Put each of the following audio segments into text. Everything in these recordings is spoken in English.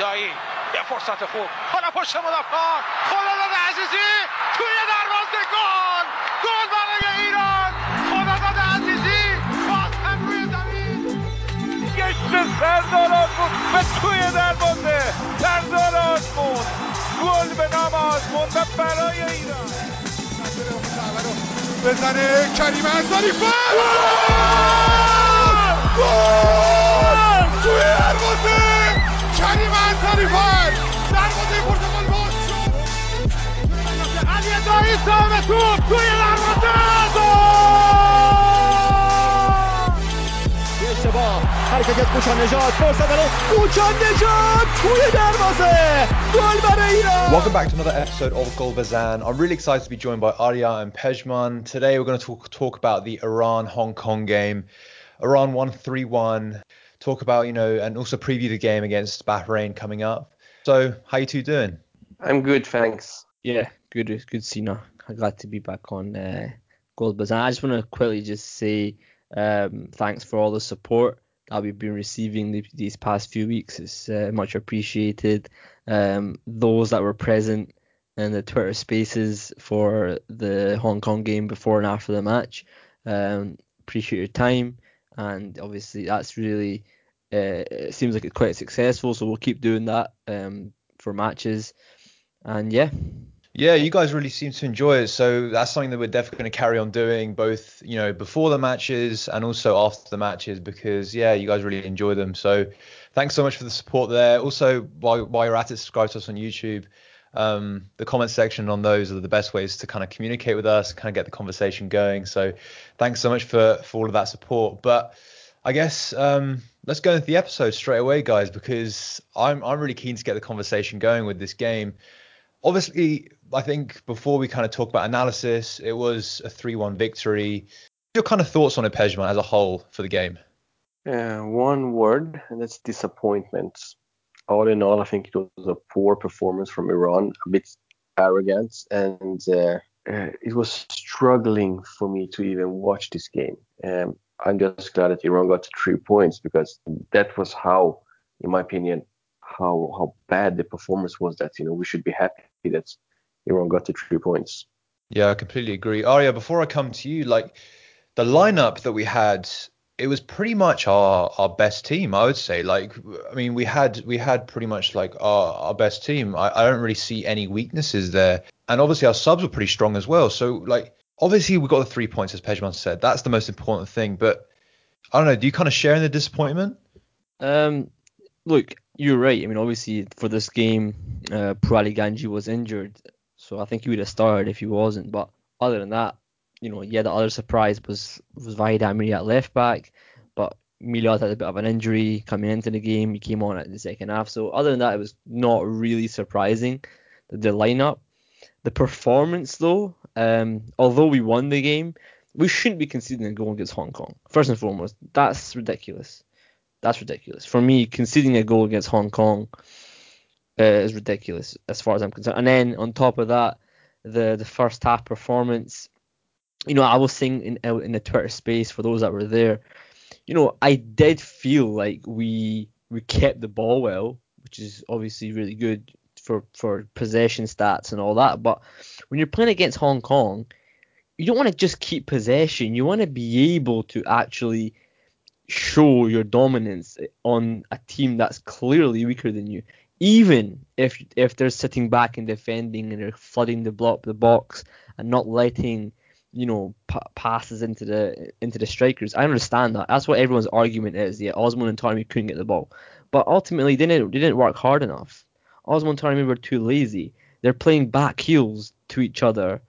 دایی. یه فرصت خوب. حالا پشت مدافعان. خداداد عزیزی. توی دروازه گل. گل برای ایران. خداداد عزیزی. باز هم روی زمین. گشت سردار آزمون به توی دروازه سردار آزمون گل به نام آزمون و برای ایران. بزنه کریم انصاری. گل! توی دروازه! کریم انصاری فر دروازه پرتغال باز شد علی دایی صاحب توپ توی دروازه گل یه اشتباه حرکت از کوچان نجات فرصت داره کوچان نجات توی دروازه گل برای ایران Welcome back to another episode of Golbazan. I'm really excited to be joined by Arya and Pejman. Today we're going to talk, talk about the Iran Hong Kong game. Iran won 3 1. Talk about, you know, and also preview the game against Bahrain coming up. So, how you two doing? I'm good, thanks. Yeah, good, good Sina. I'm glad to be back on uh, Golbazan. I just want to quickly just say um, thanks for all the support that we've been receiving the, these past few weeks. It's uh, much appreciated. Um, those that were present in the Twitter spaces for the Hong Kong game before and after the match, um, appreciate your time. And obviously, that's really uh, it seems like it's quite successful. So we'll keep doing that um, for matches. And yeah, Yeah, you guys really seem to enjoy it. So that's something that we're definitely going to carry on doing, both you know before the matches and also after the matches, because yeah, you guys really enjoy them. So thanks so much for the support there. Also, while while you're at it, subscribe to us on YouTube. Um, the comment section on those are the best ways to kind of communicate with us, kind of get the conversation going. So thanks so much for for all of that support. But I guess um, let's go into the episode straight away, guys, because I'm I'm really keen to get the conversation going with this game obviously, I think before we kind of talk about analysis, it was a 3 1 victory. Your kind of thoughts on it, Pejman, as a whole for the game? Uh, one word, and that's disappointment. All in all, I think it was a poor performance from Iran, a bit arrogant, and uh, uh, it was struggling for me to even watch this game. Um, I'm just glad that Iran got three points because that was how, in my opinion, how how bad the performance was. That you know we should be happy that Iran got the three points. Yeah, I completely agree. Arya, before I come to you, like the lineup that we had, it was pretty much our our best team, I would say. Like, I mean, we had we had pretty much like our our best team. I, I don't really see any weaknesses there, and obviously our subs were pretty strong as well. So like, obviously we got the three points as Pejman said. That's the most important thing. But I don't know. Do you kind of share in the disappointment? Um, look, you're right. I mean, obviously for this game, uh, Pouraliganji was injured, so I think he would have started if he wasn't. But other than that, you know, yeah, the other surprise was was Vahid at left back, but Milad had a bit of an injury coming into the game. He came on at the second half. So other than that, it was not really surprising the, the lineup. The performance though, um, although we won the game, we shouldn't be conceding a goal against Hong Kong. First and foremost, that's ridiculous. That's ridiculous. For me, conceding a goal against Hong Kong uh, is ridiculous as far as I'm concerned. And then on top of that, the the first half performance, you know, I was saying in in the Twitter space for those that were there, you know, I did feel like we we kept the ball well, which is obviously really good for for possession stats and all that. But when you're playing against Hong Kong, you don't want to just keep possession. You want to be able to actually show your dominance on a team that's clearly weaker than you, even if if they're sitting back and defending and they're flooding the block the box and not letting you know p- passes into the into the strikers. I understand that. That's what everyone's argument is. Yeah, Azmoun and Taremi couldn't get the ball, but ultimately they didn't they didn't work hard enough. Azmoun and Taremi were too lazy. They're playing back heels to each other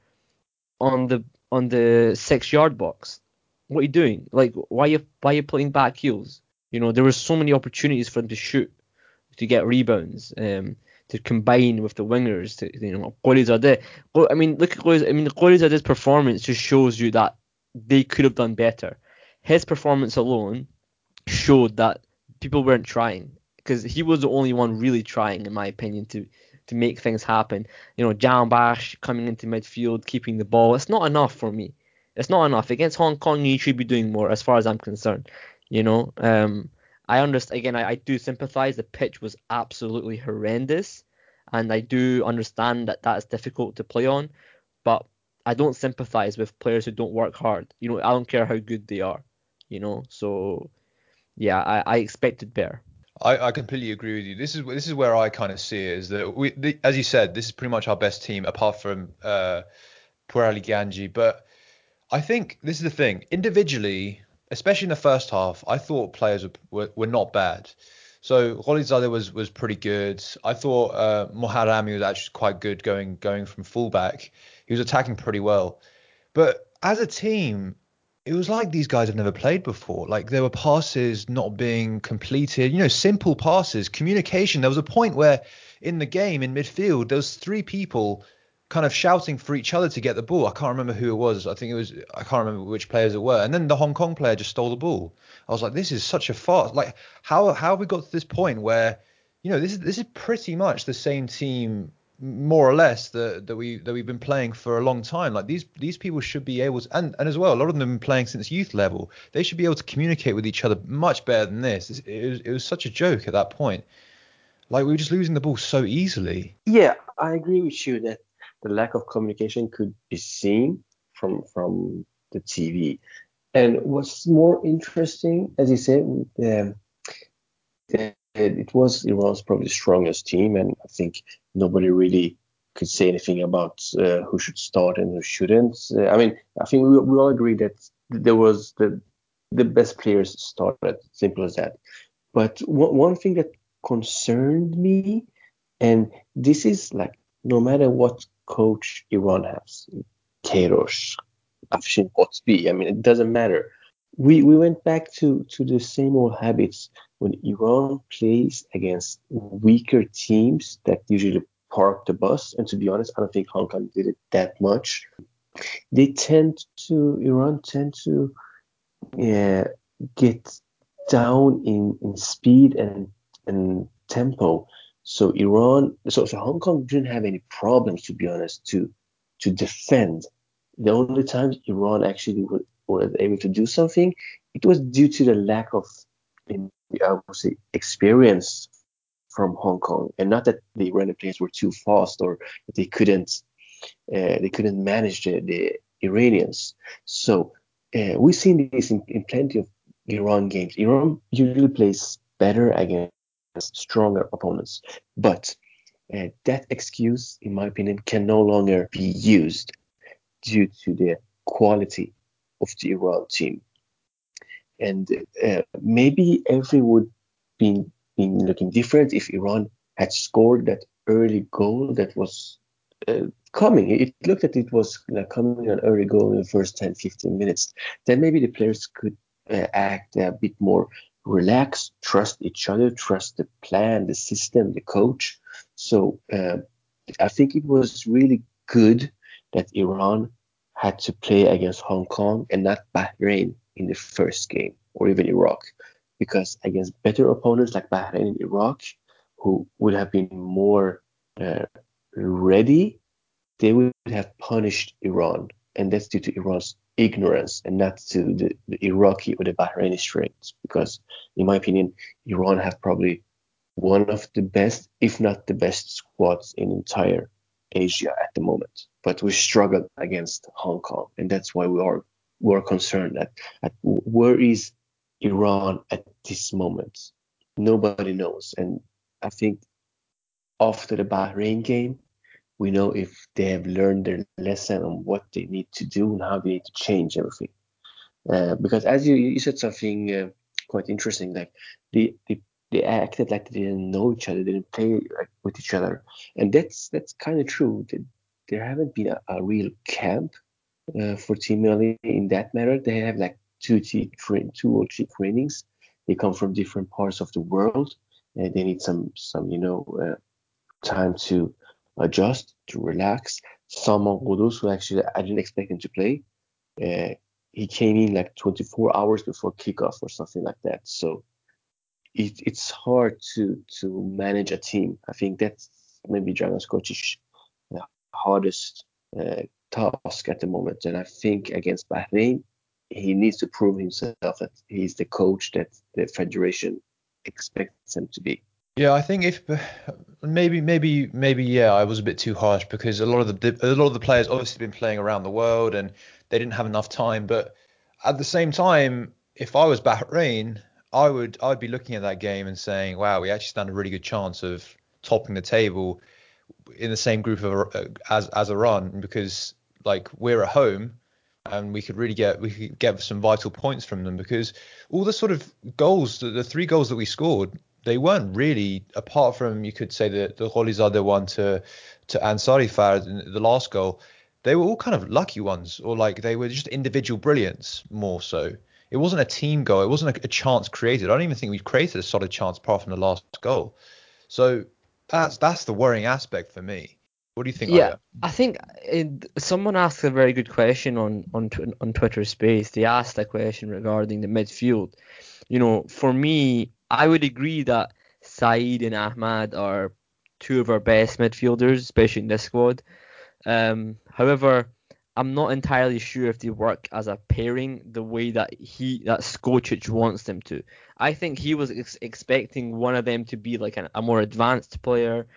on the on the six yard box what are you doing? Like, why are you why are you playing back heels? You know, there were so many opportunities for them to shoot, to get rebounds, um, to combine with the wingers. To you know, Gholizadeh. I mean, look at Qoriz, I mean, Gholizadeh's performance just shows you that they could have done better. His performance alone showed that people weren't trying because he was the only one really trying, in my opinion, to to make things happen. You know, Jahanbakhsh coming into midfield, keeping the ball. It's not enough for me. It's not enough against Hong Kong. You should be doing more, as far as I'm concerned. You know, um, I understand again. I, I do sympathise. The pitch was absolutely horrendous, and I do understand that that is difficult to play on. But I don't sympathise with players who don't work hard. You know, I don't care how good they are. You know, so yeah, I, I expected better. I, I completely agree with you. This is this is where I kind of see it is that we, the, as you said, this is pretty much our best team apart from uh, Pur Ganji. But I think this is the thing. Individually, especially in the first half, I thought players were, were, not bad. So Gholizadeh was was pretty good. I thought uh, Moharami was actually quite good going going from fullback. He was attacking pretty well. But as a team, it was like these guys have never played before. Like there were passes not being completed, you know, simple passes, communication. There was a point where in the game in midfield, there was three people kind of shouting for each other to get the ball. I can't remember who it was. I think it was I can't remember which players it were. And then the Hong Kong player just stole the ball. I was like, this is such a farce. Like how how have we got to this point where, you know, this is this is pretty much the same team more or less that that we that we've been playing for a long time. Like these these people should be able to, and and as well, a lot of them have been playing since youth level. They should be able to communicate with each other much better than this. It, it was it was such a joke at that point. Like we were just losing the ball so easily. Yeah, I agree with you that the lack of communication could be seen from from the TV. And what's more interesting, as you said, um, it was Iran's probably strongest team, and I think nobody really could say anything about uh, who should start and who shouldn't. Uh, I mean, I think we, we all agree that there was the the best players started. Simple as that. But one, one thing that concerned me, and this is like no matter what coach Iran has, Queiroz, Afshin Ghotbi, I mean, it doesn't matter. We we went back to to the same old habits when Iran plays against weaker teams that usually park the bus, and to be honest, I don't think Hong Kong did it that much. They tend to Iran tend to get down in, in speed and and tempo. So Iran, so, so Hong Kong didn't have any problems to be honest to to defend. The only times Iran actually was able to do something, it was due to the lack of I would say, experience from Hong Kong, and not that the Iranian players were too fast or that they couldn't uh, they couldn't manage the, the Iranians. So uh, we've seen this in, in, plenty of Iran games. Iran usually plays better against stronger opponents, but uh, that excuse, in my opinion, can no longer be used due to the quality of the Iran team and uh, maybe everything would be looking different if Iran had scored that early goal that was uh, coming. It looked like it was like, coming an early goal in the first 10, 15 minutes. Then maybe the players could uh, act a bit more relaxed, trust each other, trust the plan, the system, the coach. So uh, I think it was really good that Iran had to play against Hong Kong and not Bahrain in the first game or even Iraq, because against better opponents like Bahrain and Iraq, who would have been more uh, ready, they would have punished Iran, and that's due to Iran's ignorance and not to the, the Iraqi or the Bahraini strengths. Because, in my opinion, Iran have probably one of the best, if not the best, squads in entire Asia at the moment. But we struggled against Hong Kong, and that's why we are were concerned at, at where is Iran at this moment. Nobody knows, and I think after the Bahrain game, we know if they have learned their lesson on what they need to do and how they need to change everything. Uh, because as you, you said something uh, quite interesting, like they, they they acted like they didn't know each other, they didn't play like, with each other, and that's that's kind of true. There haven't been a, a real camp uh, for Team Melli in that matter. They have like two, two or three trainings. They come from different parts of the world, and they need some some you know uh, time to adjust, to relax. Salman Ghoddos, who actually I didn't expect him to play, uh, he came in like 24 hours before kickoff or something like that. So it, it's hard to to manage a team. I think that's maybe Dragan uh, hardest uh, task at the moment. And I think against Bahrain, he needs to prove himself that he's the coach that the federation expects him to be. Yeah, I think if maybe maybe maybe yeah, I was a bit too harsh because a lot of the a lot of the players obviously been playing around the world and they didn't have enough time. But at the same time, if I was Bahrain, I would I'd be looking at that game and saying, wow, we actually stand a really good chance of topping the table in the same group of uh, as as Iran because like we're at home and we could really get we could get some vital points from them because all the sort of goals the three goals that we scored they weren't really apart from you could say the the one to to Ansari Fard the last goal they were all kind of lucky ones or like they were just individual brilliance more so it wasn't a team goal it wasn't a, a chance created I don't even think we created a solid chance apart from the last goal so that's that's the worrying aspect for me. What do you think? Yeah, I think it, someone asked a very good question on on on Twitter Space. They asked a question regarding the midfield. You know, for me, I would agree that Saeed and Ahmad are two of our best midfielders, especially in this squad. Um, however, I'm not entirely sure if they work as a pairing the way that he that Skocic wants them to. I think he was ex- expecting one of them to be like an, a more advanced player,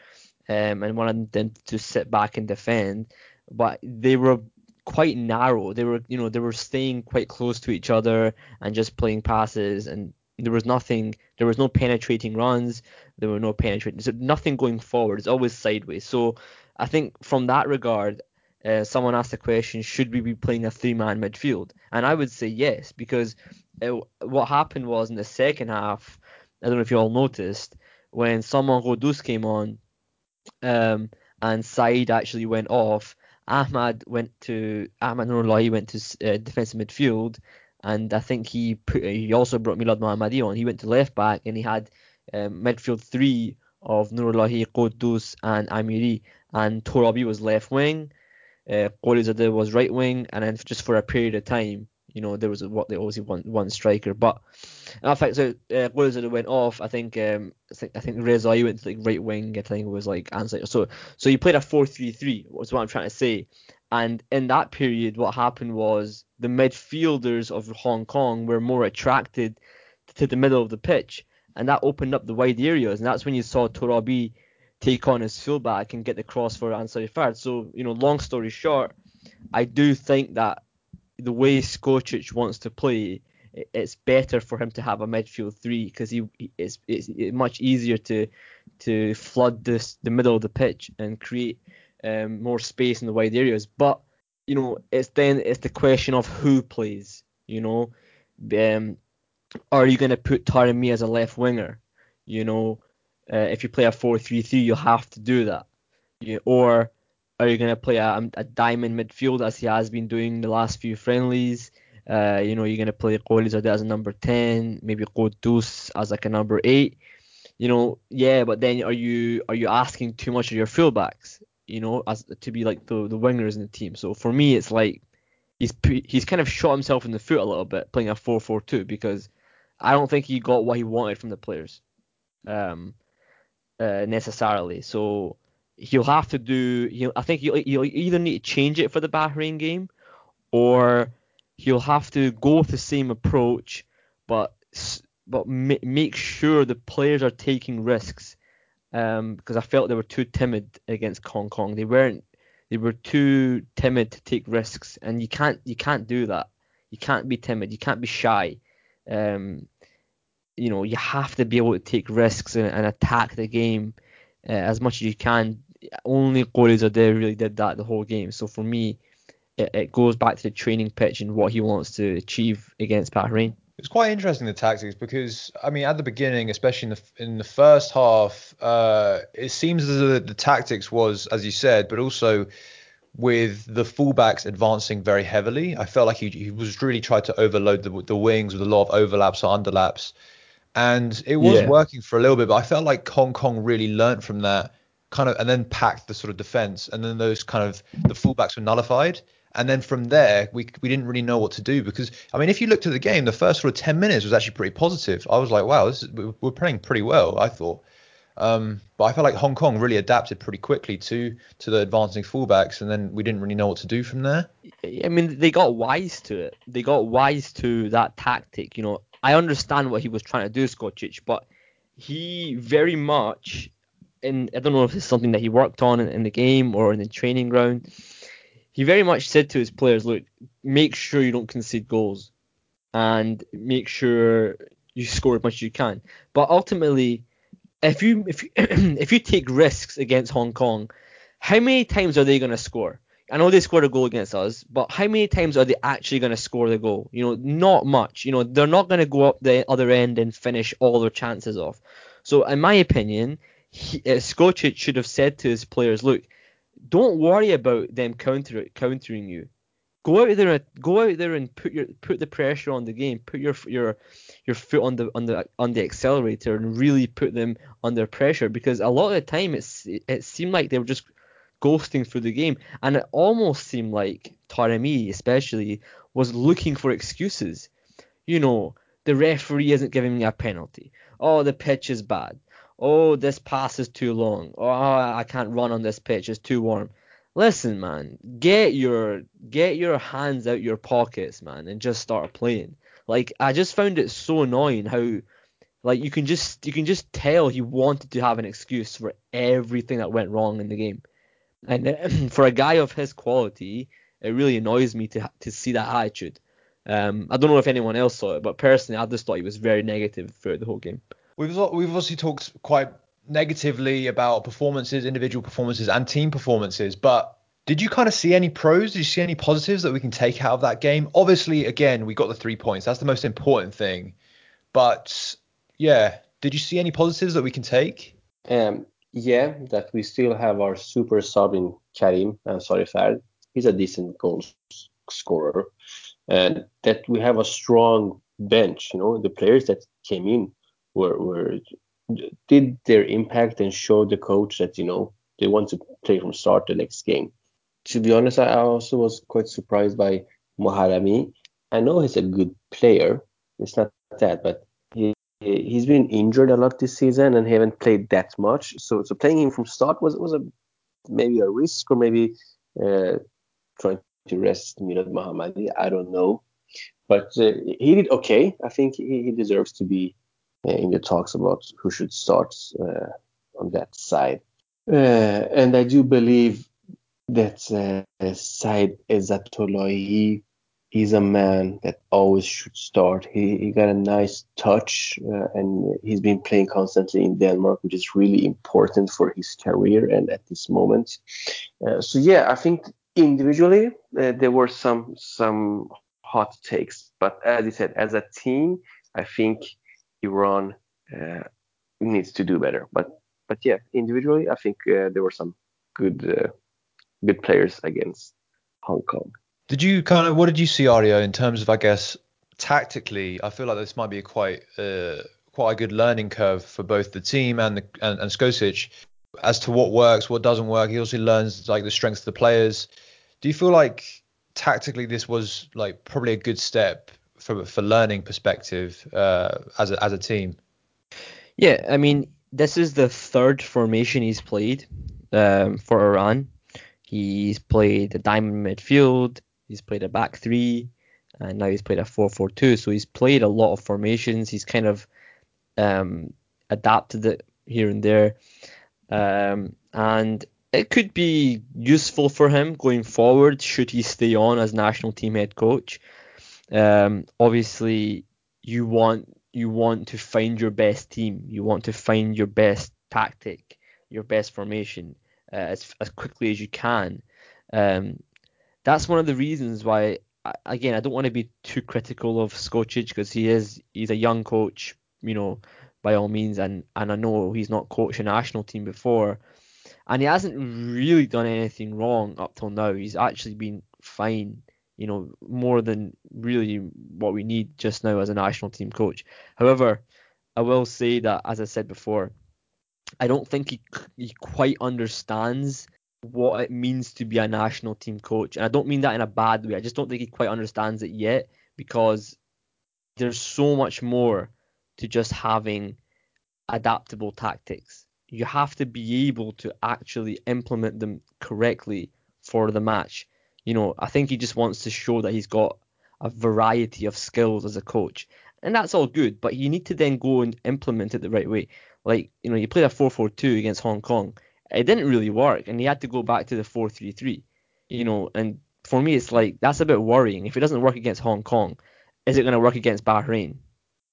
um, and one of them to sit back and defend. But they were quite narrow. They were, you know, they were staying quite close to each other and just playing passes, and there was nothing. There was no penetrating runs. There were no penetrating. So nothing going forward. It's always sideways. So I think from that regard, uh, someone asked the question, should we be playing a three-man midfield? And I would say yes, because it, what happened was in the second half, I don't know if you all noticed, when Salman Ghoddos came on, um, and Saeed actually went off, Ahmad went to Ahmad Nourollahi went to uh, defensive midfield, and I think he put, he also brought Milad Mohammadi on. He went to left back, and he had um, midfield three of Nourollahi, Ghoddos, and Amiri, and Torabi was left wing uh, was right wing, and then just for a period of time, you know, there was what they obviously one one striker. But in fact, so uh, went off. I think um, I think I think went to like right wing. I think it was like answer. So so you played a four three three. Was what I'm trying to say. And in that period, what happened was the midfielders of Hong Kong were more attracted to the middle of the pitch, and that opened up the wide areas. And that's when you saw Torabi take on his fullback and get the cross for Ansari Fard. So, you know, long story short, I do think that the way Skocic wants to play, it's better for him to have a midfield three because he it's, it's much easier to to flood this the middle of the pitch and create um, more space in the wide areas. But you know, it's then it's the question of who plays. You know, um, are you going to put Taremi as a left winger? You know, uh, if you play a 4-3-3, you'll have to do that. You, or are you going to play a, a, diamond midfield as he has been doing the last few friendlies? Uh, you know, you're going to play Gholizadeh as a number 10, maybe Ghoddos as like a number 8. You know, yeah, but then are you are you asking too much of your fullbacks? You know, as to be like the the wingers in the team. So for me, it's like he's he's kind of shot himself in the foot a little bit playing a 4-4-2 because I don't think he got what he wanted from the players. Um, uh, necessarily. So he'll have to do. He'll, I think he'll, he'll either need to change it for the Bahrain game, or he'll have to go with the same approach, but but make sure the players are taking risks. Um, because I felt they were too timid against Hong Kong. They weren't. They were too timid to take risks, and you can't you can't do that. You can't be timid. You can't be shy. Um, you know you have to be able to take risks and, and attack the game uh, as much as you can. Only Gholizadeh really did that the whole game. So for me, it, it, goes back to the training pitch and what he wants to achieve against Bahrain. It's quite interesting the tactics because I mean at the beginning, especially in the in the first half, uh, it seems as though the tactics was as you said, but also with the fullbacks advancing very heavily. I felt like he, he was really trying to overload the, the wings with a lot of overlaps or underlaps and it was yeah. working for a little bit. But I felt like Hong Kong really learnt from that kind of, and then packed the sort of defense, and then those kind of the fullbacks were nullified. And then from there, we we didn't really know what to do because I mean, if you looked at the game, the first sort of ten minutes was actually pretty positive. I was like, wow, is, we're playing pretty well. I thought. Um, but I felt like Hong Kong really adapted pretty quickly to to the advancing fullbacks, and then we didn't really know what to do from there. I mean, they got wise to it. They got wise to that tactic. You know, I understand what he was trying to do, Skocic, but he very much, and I don't know if it's something that he worked on in, in the game or in the training ground. He very much said to his players, "Look, make sure you don't concede goals, and make sure you score as much as you can." But ultimately, if you if you, if you take risks against Hong Kong, how many times are they going to score? I know they scored a goal against us, but how many times are they actually going to score the goal? You know, not much. You know, they're not going to go up the other end and finish all their chances off. So, in my opinion, he, uh, Skocic should have said to his players, "Look, don't worry about them counter countering you. Go out there, and, go out there and put your put the pressure on the game. Put your your your foot on the on the on the accelerator and really put them under pressure because a lot of the time it's it seemed like they were just ghosting through the game, and it almost seemed like Taremi, especially, was looking for excuses. You know, the referee isn't giving me a penalty. Oh, the pitch is bad. Oh, this pass is too long. Oh, I can't run on this pitch. It's too warm. Listen, man, get your get your hands out your pockets, man, and just start playing. Like I just found it so annoying how like you can just you can just tell he wanted to have an excuse for everything that went wrong in the game. And for a guy of his quality, it really annoys me to to see that attitude. Um, I don't know if anyone else saw it, but personally, I just thought he was very negative throughout the whole game. We've we've obviously talked quite negatively about performances, individual performances, and team performances, but did you kind of see any pros? Did you see any positives that we can take out of that game? Obviously, again, we got the three points. That's the most important thing. But yeah, did you see any positives that we can take? Um, yeah, that we still have our super sub in Karim uh, Sarifard. He's a decent goal scorer. And that we have a strong bench, you know, the players that came in were, were did their impact and showed the coach that, you know, they want to play from start the next game. To be honest, I also was quite surprised by Moharami. I know he's a good player. It's not that, but he he's been injured a lot this season and he haven't played that much. So so playing him from start was was a maybe a risk or maybe uh, trying to rest Milad Mohammadi. I don't know, but uh, he did okay. I think he, he deserves to be in the talks about who should start uh, on that side. Uh, and I do believe that uh, Said Ezzatullahi he's a man that always should start. He, he got a nice touch uh, and he's been playing constantly in Denmark, which is really important for his career and at this moment. Uh, so yeah, I think individually uh, there were some some hot takes, but as you said, as a team, I think Iran uh, needs to do better. But but yeah, individually, I think uh, there were some good uh, good players against Hong Kong. Did you kind of what did you see Ario in terms of I guess tactically? I feel like this might be a quite uh, quite a good learning curve for both the team and the and, and Skocic as to what works, what doesn't work. He also learns like the strengths of the players. Do you feel like tactically this was like probably a good step for for learning perspective uh, as a as a team? Yeah, I mean this is the third formation he's played um, for Iran. He's played the diamond midfield. He's played a back three, and now he's played a four-four-two. So he's played a lot of formations. He's kind of um, adapted it here and there, um, and it could be useful for him going forward should he stay on as national team head coach. Um, obviously, you want you want to find your best team. You want to find your best tactic, your best formation uh, as as quickly as you can. Um, that's one of the reasons why again I don't want to be too critical of Skocic because he is he's a young coach, you know, by all means, and and I know he's not coached a national team before, and he hasn't really done anything wrong up till now. He's actually been fine, you know, more than really what we need just now as a national team coach. However, I will say that as I said before, I don't think he he quite understands what it means to be a national team coach. And I don't mean that in a bad way. I just don't think he quite understands it yet because there's so much more to just having adaptable tactics. You have to be able to actually implement them correctly for the match. You know, I think he just wants to show that he's got a variety of skills as a coach. And that's all good, but you need to then go and implement it the right way. Like, you know, you played a 4-4-2 against Hong Kong. It didn't really work, and he had to go back to the 4-3-3. You know, and for me, it's like that's a bit worrying. If it doesn't work against Hong Kong, is it going to work against Bahrain?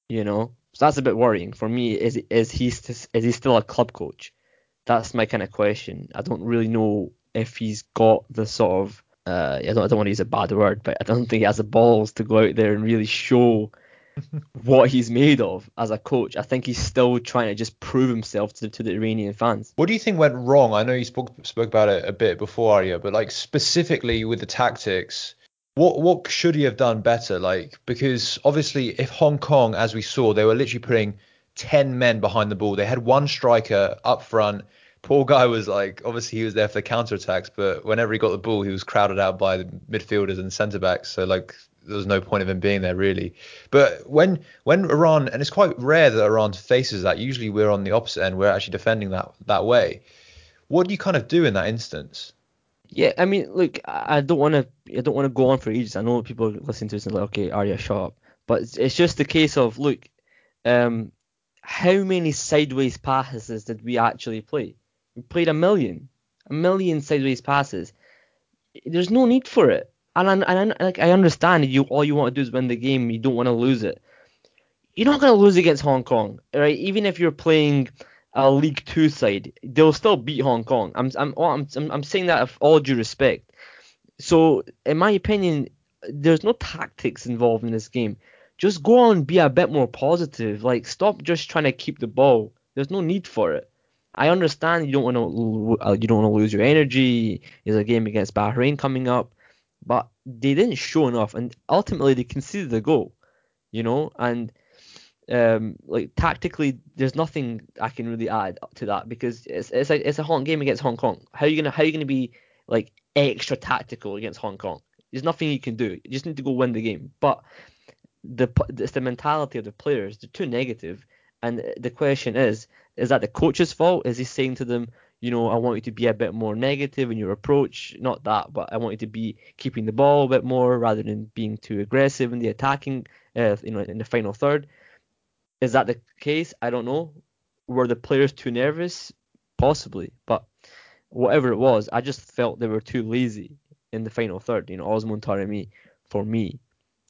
You know, so that's a bit worrying for me. Is is he is he still a club coach? That's my kind of question. I don't really know if he's got the sort of uh, I don't, I don't want to use a bad word, but I don't think he has the balls to go out there and really show what he's made of as a coach. I think he's still trying to just prove himself to, to the Iranian fans. What do you think went wrong? I know you spoke spoke about it a bit before, Arya, but like specifically with the tactics, what what should he have done better? Like because obviously if Hong Kong, as we saw, they were literally putting ten men behind the ball. They had one striker up front. Poor guy was like obviously he was there for counter attacks, but whenever he got the ball, he was crowded out by the midfielders and centre backs. So like there was no point of him being there really. But when when Iran and it's quite rare that Iran faces that. Usually we're on the opposite end. We're actually defending that that way. What do you kind of do in that instance? Yeah, I mean, look, I don't want to, I don't want to go on for ages. I know people listen to this and like, okay, Arya, shut up. But it's, it's just the case of, look, um, how many sideways passes did we actually play? Played a million, a million sideways passes. There's no need for it. And I, and like, I understand you, all you want to do is win the game. You don't want to lose it. You're not going to lose against Hong Kong, right? Even if you're playing a League Two side, they'll still beat Hong Kong. I'm I'm oh, I'm I'm saying that with all due respect. So in my opinion, there's no tactics involved in this game. Just go on and be a bit more positive. Like stop just trying to keep the ball. There's no need for it. I understand you don't want to you don't want to lose your energy. There's a game against Bahrain coming up, but they didn't show enough, and ultimately they conceded the goal. You know, and um, like tactically, there's nothing I can really add to that because it's it's a it's a Hong game against Hong Kong. How are you gonna how are you gonna be like extra tactical against Hong Kong? There's nothing you can do. You just need to go win the game. But the it's the mentality of the players. They're too negative, and the question is: is that the coach's fault? Is he saying to them, you know, I want you to be a bit more negative in your approach? Not that, but I want you to be keeping the ball a bit more rather than being too aggressive in the attacking, uh, you know, in the final third. Is that the case? I don't know. Were the players too nervous? Possibly, but whatever it was, I just felt they were too lazy in the final third. You know, Azmoun Taremi, for me,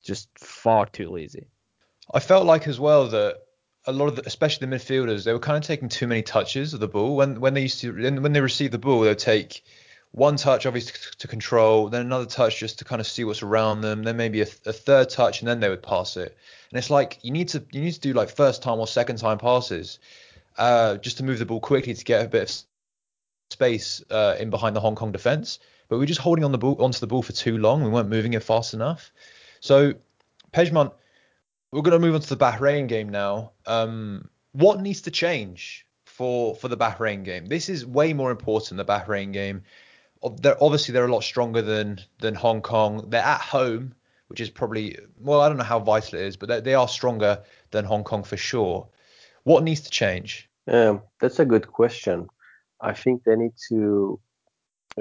just far too lazy. I felt like as well that a lot of, the, especially the midfielders, they were kind of taking too many touches of the ball. When when they used to, when they received the ball, they'd take one touch obviously to control, then another touch just to kind of see what's around them, then maybe a, a, third touch, and then they would pass it. And it's like you need to you need to do like first time or second time passes, uh, just to move the ball quickly to get a bit of space uh, in behind the Hong Kong defense. But we are just holding on the ball onto the ball for too long. We weren't moving it fast enough. So Pejman, we're going to move on to the Bahrain game now. Um, what needs to change for for the Bahrain game? This is way more important. The Bahrain game. They're, obviously, they're a lot stronger than than Hong Kong. They're at home which is probably well, I don't know how vital it is, but they, they are stronger than Hong Kong for sure. What needs to change? Um, that's a good question. I think they need to.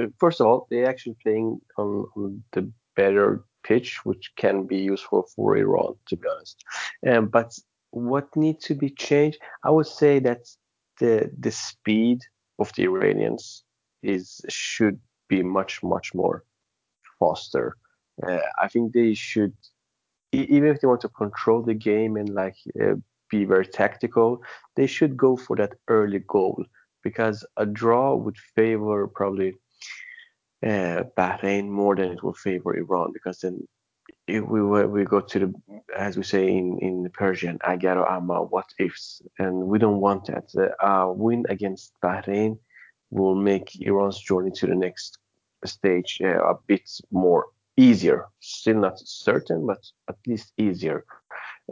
Uh, first of all, they're actually playing on, on the better pitch, which can be useful for Iran, to be honest. Um, but what needs to be changed? I would say that the the speed of the Iranians is should be much much more faster. Uh, I think they should, even if they want to control the game and like uh, be very tactical, they should go for that early goal because a draw would favor probably uh, Bahrain more than it will favor Iran because then if we we go to the as we say in in Persian agaro amma what ifs and we don't want that uh, win against Bahrain will make Iran's journey to the next stage uh, a bit more easier. Still not certain, but at least easier.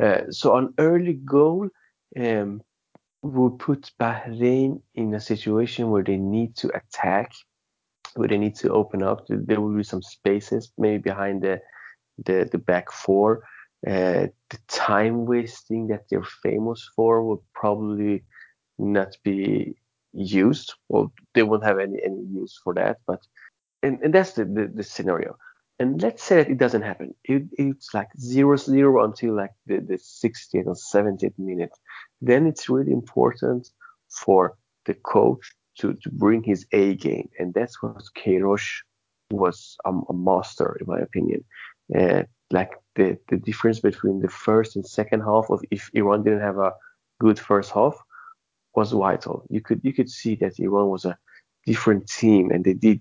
Uh, so an early goal um, will put Bahrain in a situation where they need to attack, where they need to open up. There will be some spaces, maybe behind the the, the back four. Uh, the time wasting that they're famous for will probably not be used. Well, they won't have any any use for that, but and, and that's the, the, the scenario and let's say that it doesn't happen. It, it's like zero zero until like the, the 60th or 70th minute. Then it's really important for the coach to, to bring his A game, and that's what Queiroz was a, a master, in my opinion. Uh, like the, the difference between the first and second half of if Iran didn't have a good first half was vital. You could you could see that Iran was a different team, and they did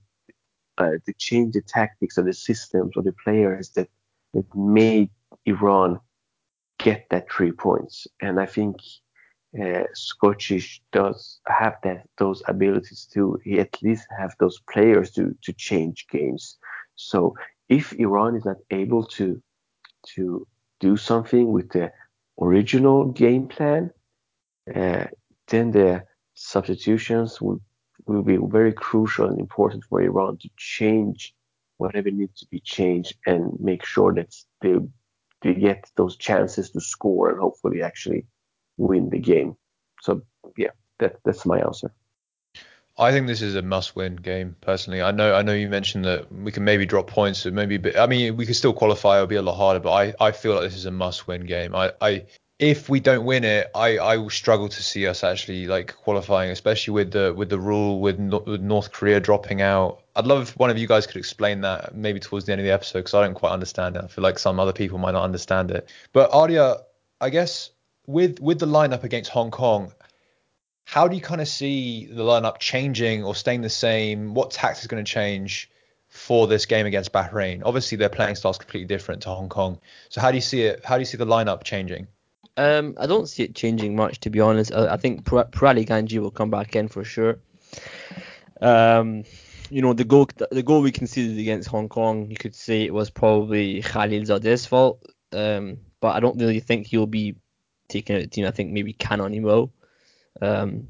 uh, they changed the tactics of the systems or the players that that made Iran get that three points. And I think uh, Skocic does have that those abilities to he at least have those players to to change games. So if Iran is not able to to do something with the original game plan, uh, then the substitutions will will be very crucial and important for Iran to change whatever needs to be changed and make sure that they they get those chances to score and hopefully actually win the game. So yeah, that that's my answer. I think this is a must-win game. Personally, I know I know you mentioned that we can maybe drop points, so maybe. Bit, I mean, we could still qualify. It'll be a lot harder, but I, I feel like this is a must-win game. I, I if we don't win it, I, I will struggle to see us actually like qualifying, especially with the with the rule with, no, with North Korea dropping out. I'd love if one of you guys could explain that maybe towards the end of the episode because I don't quite understand it. I feel like some other people might not understand it. But Arya, I guess with with the lineup against Hong Kong, how do you kind of see the lineup changing or staying the same? What tactics going to change for this game against Bahrain? Obviously, their playing style is completely different to Hong Kong. So how do you see it? How do you see the lineup changing? Um, I don't see it changing much, to be honest. I, I think Pouraliganji will come back in for sure. Um, you know, the goal the goal we conceded against Hong Kong, you could say it was probably Khalil Zadeh's fault. Um, but I don't really think he'll be taking out the team. I think maybe Kanaani will. Um,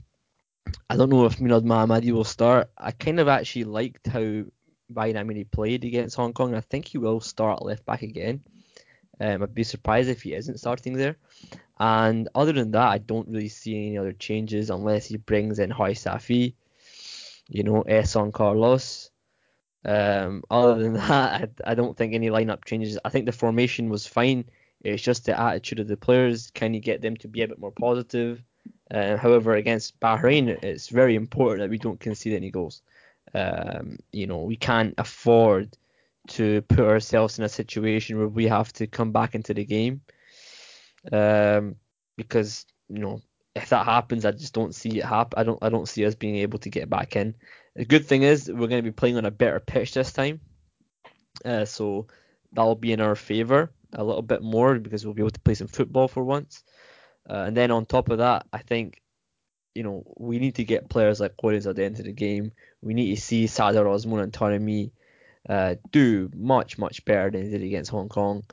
I don't know if Milad Mohammadi will start. I kind of actually liked how Bayern Amini played against Hong Kong. I think he will start left back again. Um, I'd be surprised if he isn't starting there. And other than that, I don't really see any other changes unless he brings in Hajsafi, you know, Ehsan Carlos. Um, other than that, I, I don't think any lineup changes. I think the formation was fine. It's just the attitude of the players. Can you get them to be a bit more positive? Uh, however, against Bahrain, it's very important that we don't concede any goals. Um, you know, we can't afford to put ourselves in a situation where we have to come back into the game. Um, because you know, if that happens, I just don't see it happen. I don't, I don't see us being able to get back in. The good thing is we're going to be playing on a better pitch this time, uh, so that'll be in our favour a little bit more because we'll be able to play some football for once. Uh, and then on top of that, I think you know we need to get players like Corins at the end of the game. We need to see Sardar Azmoun and Taremi uh, do much much better than they did against Hong Kong.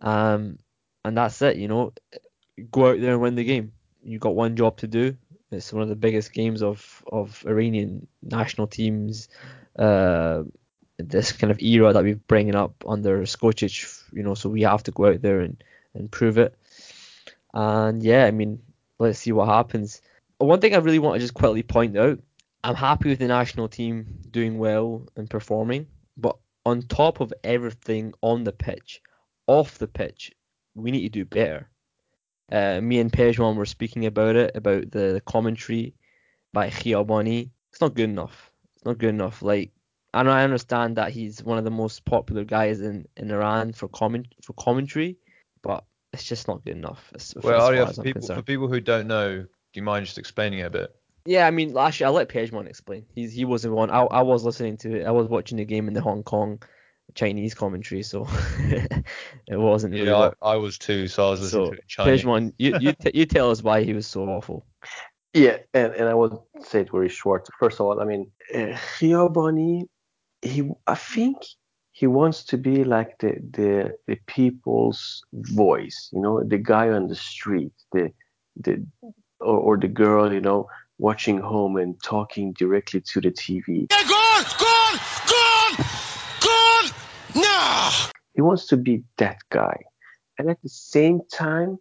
Um, and that's it. You know, go out there and win the game. You got one job to do. It's one of the biggest games of of Iranian national teams. Uh, this kind of era that we're bringing up under Skocic, you know, so we have to go out there and, and prove it. And yeah, I mean, let's see what happens. One thing I really want to just quickly point out, I'm happy with the national team doing well and performing, but on top of everything on the pitch, off the pitch, we need to do better. Uh, me and Pejman were speaking about it, about the, the commentary by Khiabani. It's not good enough. It's not good enough. Like, I know I understand that he's one of the most popular guys in, in Iran for comment for commentary, but it's just not good enough. As, well, Arya, for people, for people who don't know, do you mind just explaining it a bit? Yeah, I mean, actually, I'll let Pejman explain. He's he wasn't one. I, I was listening to it. I was watching the game in the Hong Kong Chinese commentary, so it wasn't. Yeah, really I, I, was too, so I was listening so, to it Chinese. Pejman, you you, t- you tell us why he was so awful. Yeah, and, and I will say it very short. First of all, I mean, uh, Khiabani, he I think he wants to be like the the the people's voice, you know, the guy on the street, the the or, or the girl, you know, watching home and talking directly to the TV. Yeah, goal, goal, goal, goal. No. He wants to be that guy, and at the same time,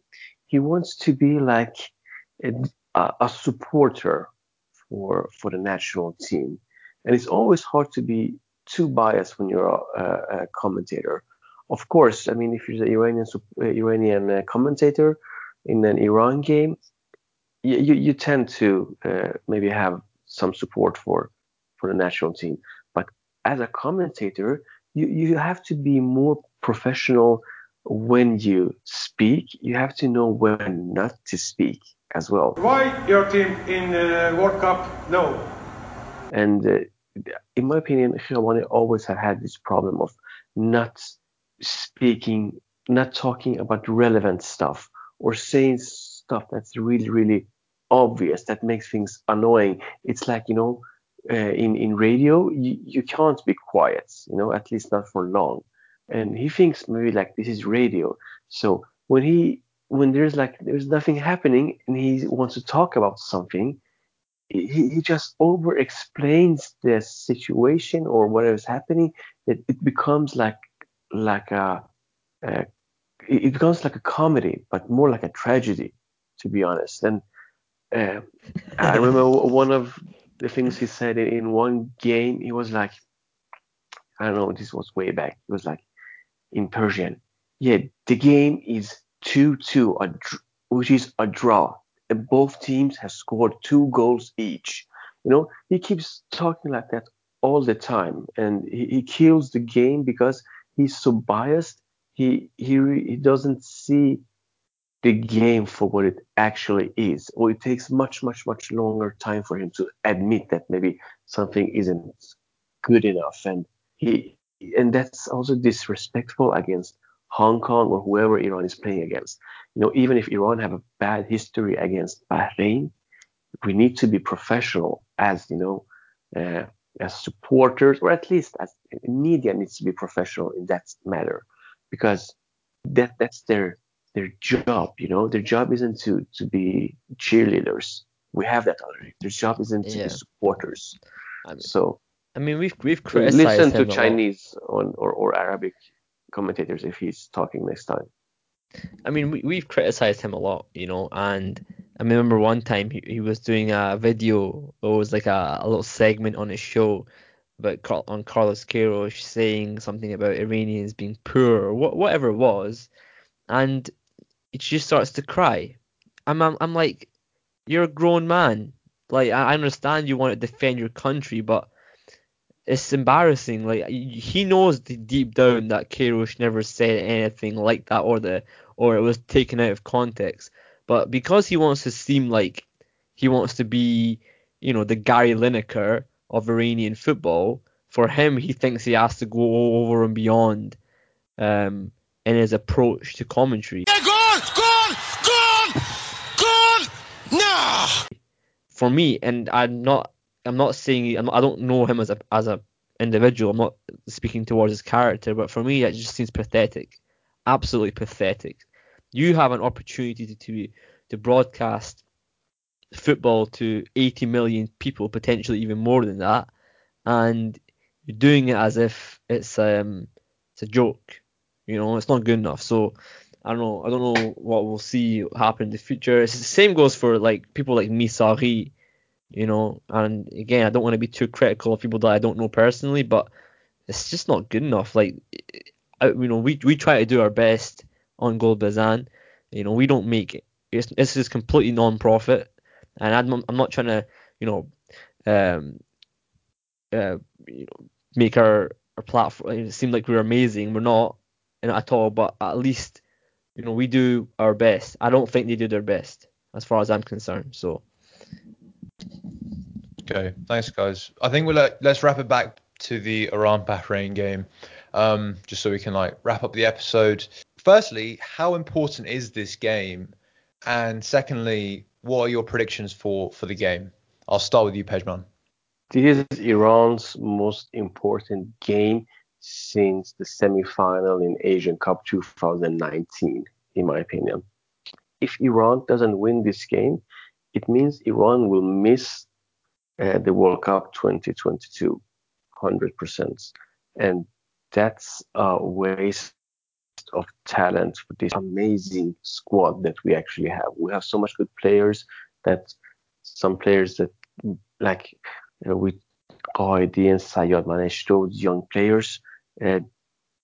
he wants to be like a, a supporter for for the national team. And it's always hard to be too biased when you're a, a commentator. Of course, I mean, if you're an Iranian Iranian uh, commentator in an Iran game, you you tend to uh, maybe have some support for for the national team, but as a commentator, you you have to be more professional when you speak. You have to know when not to speak as well. Why your team in uh, World Cup? No. And uh, in my opinion, Khiabani always have had this problem of not speaking, not talking about relevant stuff, or saying stuff that's really, really obvious that makes things annoying. It's like you know, uh, in in radio, you, you can't be quiet, you know, at least not for long. And he thinks maybe like this is radio. So when he when there's like there's nothing happening and he wants to talk about something, he, he just over explains the situation or whatever's happening. It, it becomes like like a, a it becomes like a comedy, but more like a tragedy, to be honest. And uh, I remember one of the things he said in, in one game. He was like, I don't know, this was way back. It was like in Persian. Yeah, the game is 2-2, which is a draw. Both teams have scored two goals each. You know, he keeps talking like that all the time, and he, he kills the game because he's so biased. He he he doesn't see the game for what it actually is, or it takes much much much longer time for him to admit that maybe something isn't good enough, and he and that's also disrespectful against Hong Kong or whoever Iran is playing against. You know, even if Iran have a bad history against Bahrain, we need to be professional as you know, uh, as supporters, or at least as media needs to be professional in that matter, because that that's their their job. You know, their job isn't to to be cheerleaders. We have that already. Their job isn't to Yeah. be supporters. I mean, So I mean, we've we've criticized listen to him a lot. Chinese on, or, or Arabic commentators if he's talking next time. I mean, we, we've criticized him a lot, you know, and I remember one time he, he was doing a video, it was like a, a little segment on his show about on Carlos Queiroz saying something about Iranians being poor or what, whatever it was, and he just starts to cry. I'm, I'm, I'm like, you're a grown man. Like, I understand you want to defend your country, but it's embarrassing. Like he knows the deep down that Queiroz never said anything like that, or the or it was taken out of context. But because he wants to seem like he wants to be, you know, the Gary Lineker of Iranian football, for him he thinks he has to go over and beyond um, in his approach to commentary. Yeah, goal! Goal! Goal! Goal! No! for me, and I'm not, I'm not saying, I'm I don't know him as a as a individual. I'm not speaking towards his character, but for me, it just seems pathetic, absolutely pathetic. You have an opportunity to to, to broadcast football to 80 million people, potentially even more than that, and you're doing it as if it's um it's a joke. You know, it's not good enough. So I don't know. I don't know what we'll see happen in the future. It's the same goes for like people like Misari, you know. And again, I don't want to be too critical of people that I don't know personally, but it's just not good enough. Like, I, you know, we we try to do our best on Golbazan. You know, we don't make it. It's this is completely non-profit, and I'm I'm not trying to, you know, um, uh, you know, make our our platform seem like we're amazing. We're not, you know, at all. But at least you know, we do our best. I don't think they do their best as far as I'm concerned. So Okay, thanks guys. I think we'll let, let's wrap it back to the Iran Bahrain game, um, just so we can like wrap up the episode. Firstly, how important is this game? And secondly, what are your predictions for for the game? I'll start with you, Pejman. This is Iran's most important game since the semi-final in Asian Cup 2019, in my opinion. If Iran doesn't win this game, it means Iran will miss uh, the World Cup 2022, 100%. And that's a waste of talent for this amazing squad that we actually have. We have so much good players that some players that like uh, with Qaidi and Sayyadmanesh, those young players, uh,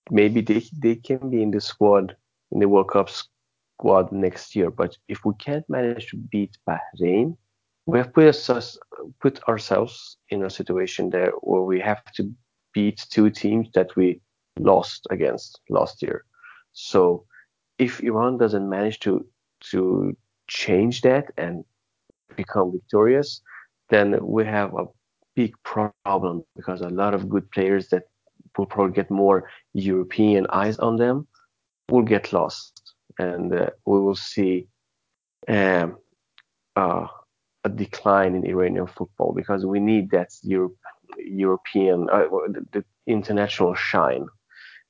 maybe they they can be in the squad in the World Cups squad next year. But if we can't manage to beat Bahrain, we have put, us, put ourselves in a situation there where we have to beat two teams that we lost against last year. So if Iran doesn't manage to to change that and become victorious, then we have a big problem because a lot of good players that will probably get more European eyes on them will get lost, and uh, we will see um, uh, a decline in Iranian football because we need that Europe, European, uh, the, the, international shine.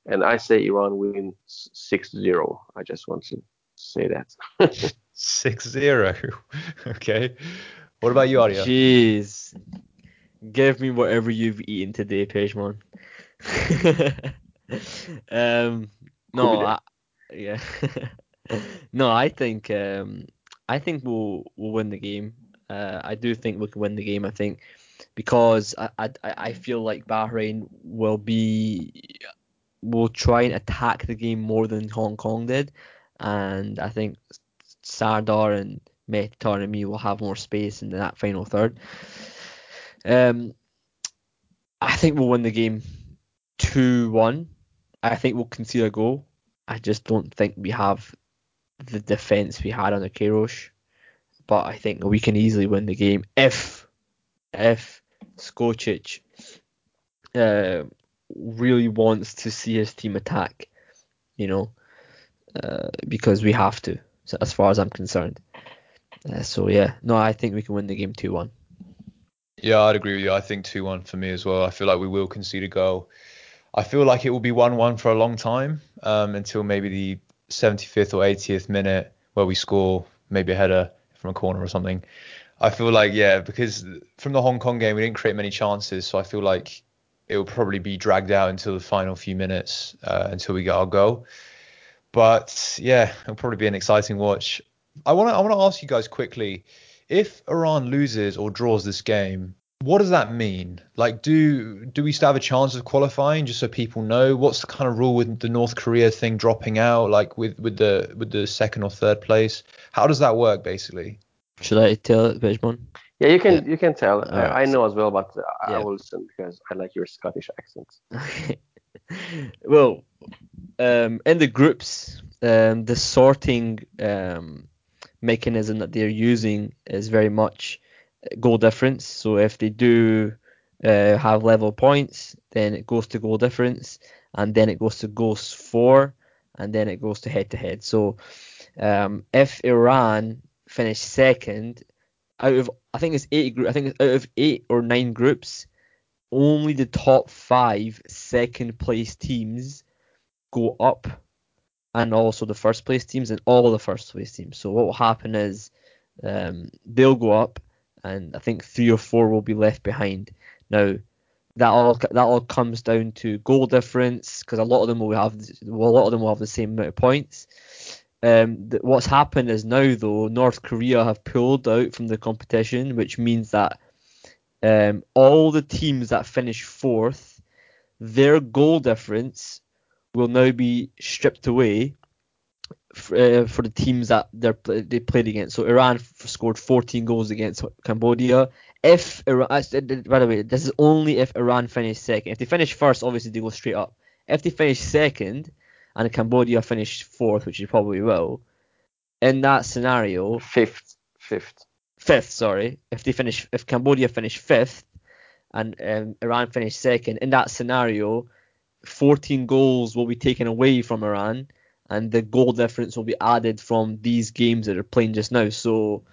And I say Iran wins 6-0. I just want to say that. 6-0. okay. What about you, Arya? Jeez. Give me whatever you've eaten today, Pejman. um, no, I, yeah. no, I think um, I think we'll we'll win the game. Uh, I do think we can win the game. I think because I, I I feel like Bahrain will be will try and attack the game more than Hong Kong did, and I think Sardar and Mehtar and me will have more space in that final third. Um, I think we'll win the game two one. I think we'll concede a goal. I just don't think we have the defense we had under Queiroz but I think we can easily win the game if if Skocic uh, really wants to see his team attack, you know, uh, because we have to, so as far as I'm concerned. Uh, so yeah, no, I think we can win the game two one. Yeah, I'd agree with you. I think two one for me as well. I feel like we will concede a goal. I feel like it will be one one for a long time um, until maybe the 75th or 80th minute where we score maybe a header from a corner or something. I feel like yeah, because from the Hong Kong game we didn't create many chances, so I feel like it will probably be dragged out until the final few minutes uh, until we get our goal. But yeah, it'll probably be an exciting watch. I want to I want to ask you guys quickly, if Iran loses or draws this game, what does that mean? Like, do do we still have a chance of qualifying? Just so people know, what's the kind of rule with the North Korea thing dropping out? Like with with the with the second or third place, how does that work basically? Should I tell it, Pejman? Yeah, you can you can tell. Uh, I know as well, but I yeah. will listen because I like your Scottish accent. well, um, in the groups, um, the sorting um, mechanism that they're using is very much goal difference. So if they do uh, have level points, then it goes to goal difference, and then it goes to goals for, and then it goes to head to head. So um, if Iran finish second out of I think it's eight I think it's out of eight or nine groups, only the top five second place teams go up, and also the first place teams and all the first place teams. So what will happen is um, they'll go up and I think three or four will be left behind. Now, that all that all comes down to goal difference because a lot of them will have well, a lot of them will have the same amount of points. Um, th- what's happened is now though North Korea have pulled out from the competition, which means that um, all the teams that finish fourth, their goal difference will now be stripped away uh, for the teams that they they played against. So Iran f- scored 14 goals against Cambodia. If Iran, uh, by the way, this is only if Iran finish second. If they finish first, obviously they go straight up. If they finish second and Cambodia finish fourth, which they probably will, in that scenario, fifth, fifth, fifth. Sorry, if they finish, if Cambodia finish fifth and um, Iran finish second, in that scenario, 14 goals will be taken away from Iran and the goal difference will be added from these games that are playing just now. So,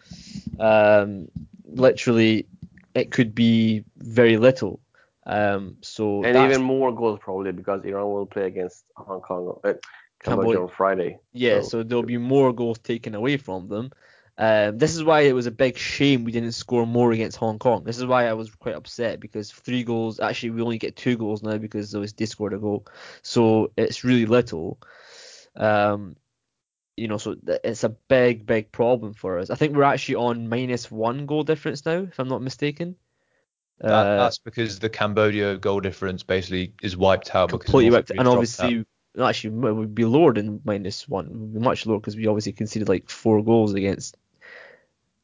um, literally, it could be very little. Um, so and even more goals probably because Iran will play against Hong Kong, uh, Cambodia on Friday. Yeah, so. so. there'll be more goals taken away from them. Um, this is why it was a big shame we didn't score more against Hong Kong. This is why I was quite upset because three goals. Actually, we only get two goals now because they scored a goal. So it's really little. Um, you know, so it's a big, big problem for us. I think we're actually on minus one goal difference now, if I'm not mistaken. That, uh, that's because the Cambodia goal difference basically is wiped out. Completely wiped, out, and obviously, no, actually would be lower than minus one. It would be much lower because we obviously conceded like four goals against.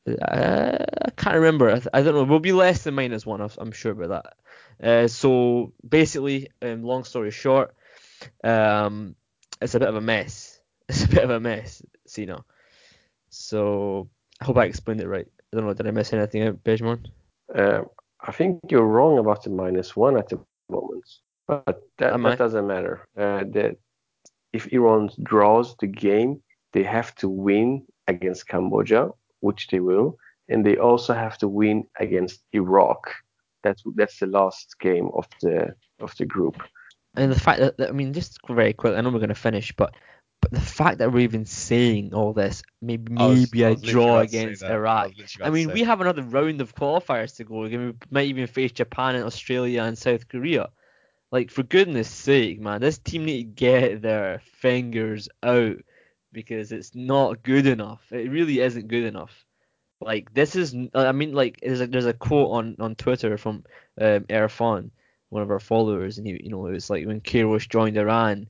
Uh, I can't remember. I, I, don't know. We'll be less than minus one. I'm sure about that. Uh, so basically, um, long story short, um, it's a bit of a mess. It's a bit of a mess, Sina. So I hope I explained it right. I don't know. Did I miss anything out, Pejman? Uh, I think you're wrong about the minus one at the moment, but that, that doesn't matter. Uh, that if Iran draws the game, they have to win against Cambodia, which they will, and they also have to win against Iraq. That's that's the last game of the of the group. And the fact that, that I mean, just very quick, I know we're going to finish, but but the fact that we're even saying all this, maybe maybe a draw against Iraq. I, I mean, we have another round of qualifiers to go. We might even face Japan and Australia and South Korea. Like for goodness sake, man, this team need to get their fingers out because it's not good enough. It really isn't good enough. Like this is, I mean, like there's a, there's a quote on on Twitter from um, Irfan, one of our followers, and he, you know, it was like when Queiroz joined Iran,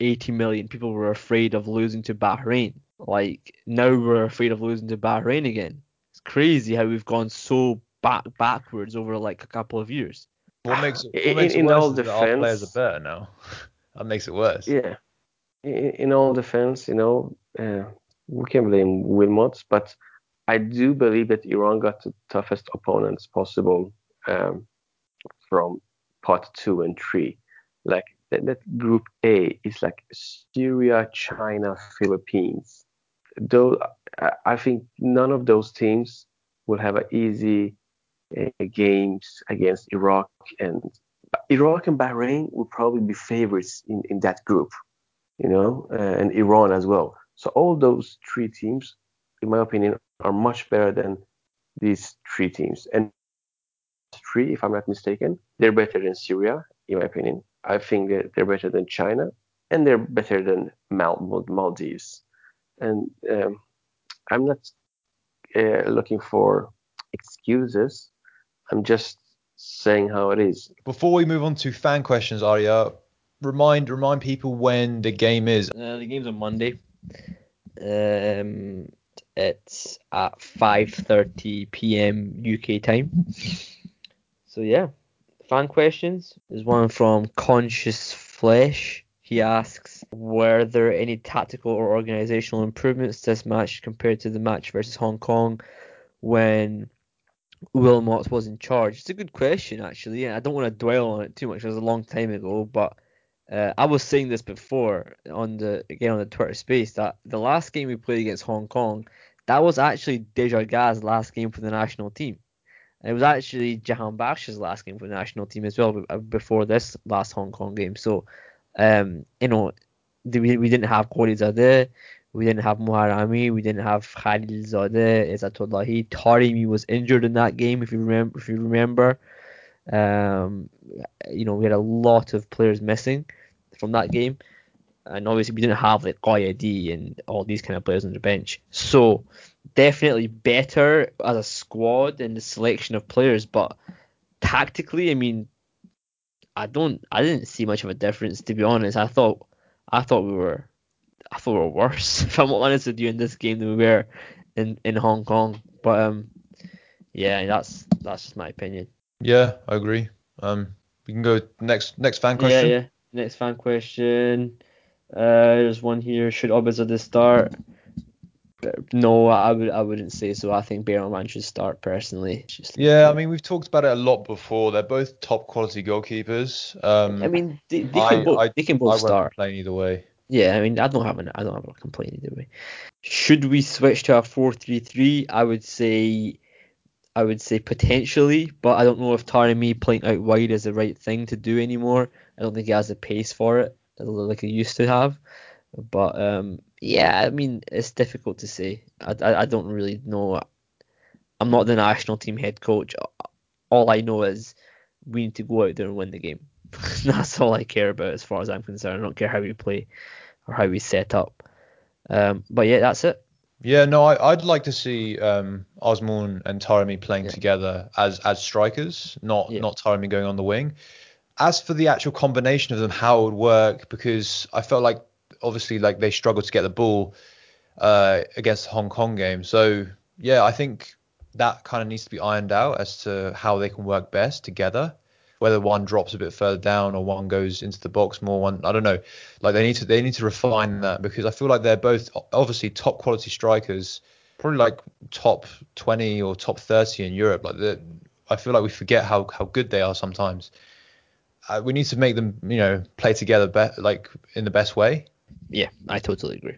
80 million people were afraid of losing to Bahrain. Like now we're afraid of losing to Bahrain again. It's crazy how we've gone so back backwards over like a couple of years. What makes it, what makes in, it worse all is defense, that our players are better now. that makes it worse. Yeah. In, in all defense, you know, uh, we can blame Wilmot, but I do believe that Iran got the toughest opponents possible um, from part two and three. Like that, that group A is like Syria, China, Philippines. Though I think none of those teams will have an easy uh, games against Iraq and Iraq and Bahrain will probably be favorites in, in that group, you know, uh, and Iran as well. So all those three teams, in my opinion, are much better than these three teams. And three, if I'm not mistaken, they're better than Syria, in my opinion. I think that they're better than China, and they're better than Mal- Maldives. And um, I'm not uh, looking for excuses. I'm just saying how it is. Before we move on to fan questions, Arya, remind remind people when the game is. Uh, the game's on Monday. Um, it's at 5:30 p.m. UK time. So yeah, fan questions. There's one from Conscious Flesh. He asks, were there any tactical or organizational improvements this match compared to the match versus Hong Kong when Wilmots was in charge? It's a good question, actually. I don't want to dwell on it too much. It was a long time ago, but uh, I was saying this before on the again on the Twitter space that the last game we played against Hong Kong, that was actually Dejagah's last game for the national team. And it was actually Jahanbakhsh's last game for the national team as well uh, before this last Hong Kong game. So, um, you know, we, we didn't have Gholizadeh, we didn't have Moharrami, we didn't have Khalil Zadeh, Ezatolahi. Taremi was injured in that game, if you remember. If you remember, um, you know, we had a lot of players missing from that game, and obviously we didn't have like Qaidi and all these kind of players on the bench. So definitely better as a squad and the selection of players, but tactically, I mean, I don't, I didn't see much of a difference to be honest. I thought, I thought we were, I thought we were worse. If I'm honest with you, in this game than we were in in Hong Kong. But um, yeah, that's that's just my opinion. Yeah, I agree. Um, we can go next next fan question. Yeah, yeah. Next fan question. Uh, there's one here. Should Obis at the start? No, I would I wouldn't say so. I think Behrman should start personally. Just, yeah, I mean we've talked about it a lot before. They're both top quality goalkeepers. Um, I mean they, they can I, both I, they can both I start. Playing either way. Yeah, I mean I don't have an I don't have a complaint either way. Should we switch to a four three three? I would say I would say potentially, but I don't know if Taremi playing out wide is the right thing to do anymore. I don't think he has the pace for it like he used to have. But um, yeah, I mean it's difficult to say. I, I, I don't really know. I'm not the national team head coach. All I know is we need to go out there and win the game. That's all I care about as far as I'm concerned. I don't care how we play or how we set up. Um, but yeah, that's it. Yeah, no, I, would like to see um, Azmoun and Taremi playing yeah. together as as strikers, not yeah. not Taremi going on the wing as for the actual combination of them, how it would work, because I felt like obviously like they struggled to get the ball uh, against the Hong Kong game. So yeah, I think that kind of needs to be ironed out as to how they can work best together. Whether one drops a bit further down or one goes into the box more, one I don't know. Like they need to they need to refine that because I feel like they're both obviously top quality strikers, probably like top 20 or top 30 in Europe. Like I feel like we forget how how good they are sometimes. Uh, we need to make them you know play together be- like in the best way. Yeah, I totally agree.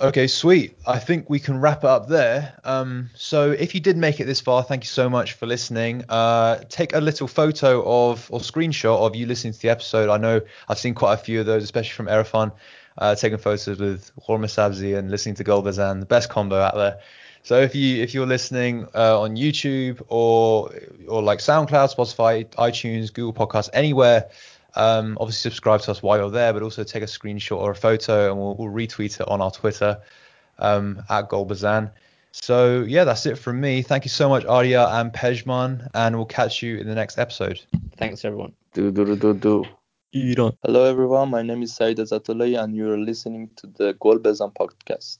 Okay, sweet. I think we can wrap it up there. Um, so if you did make it this far, thank you so much for listening. Uh, take a little photo of or screenshot of you listening to the episode. I know I've seen quite a few of those, especially from Erfan, uh, taking photos with Ghormeh Sabzi and listening to Golbazan, the best combo out there. So if you if you're listening uh, on YouTube or or like SoundCloud, Spotify, iTunes, Google Podcasts, anywhere um, obviously, subscribe to us while you're there, but also take a screenshot or a photo, and we'll, we'll retweet it on our Twitter um, at Golbazan. So yeah, that's it from me. Thank you so much, Arya and Pejman, and we'll catch you in the next episode. Thanks, everyone. Do do do do. Iran. Hello, everyone. My name is Saeed Azatollah, and you're listening to the Golbazan podcast.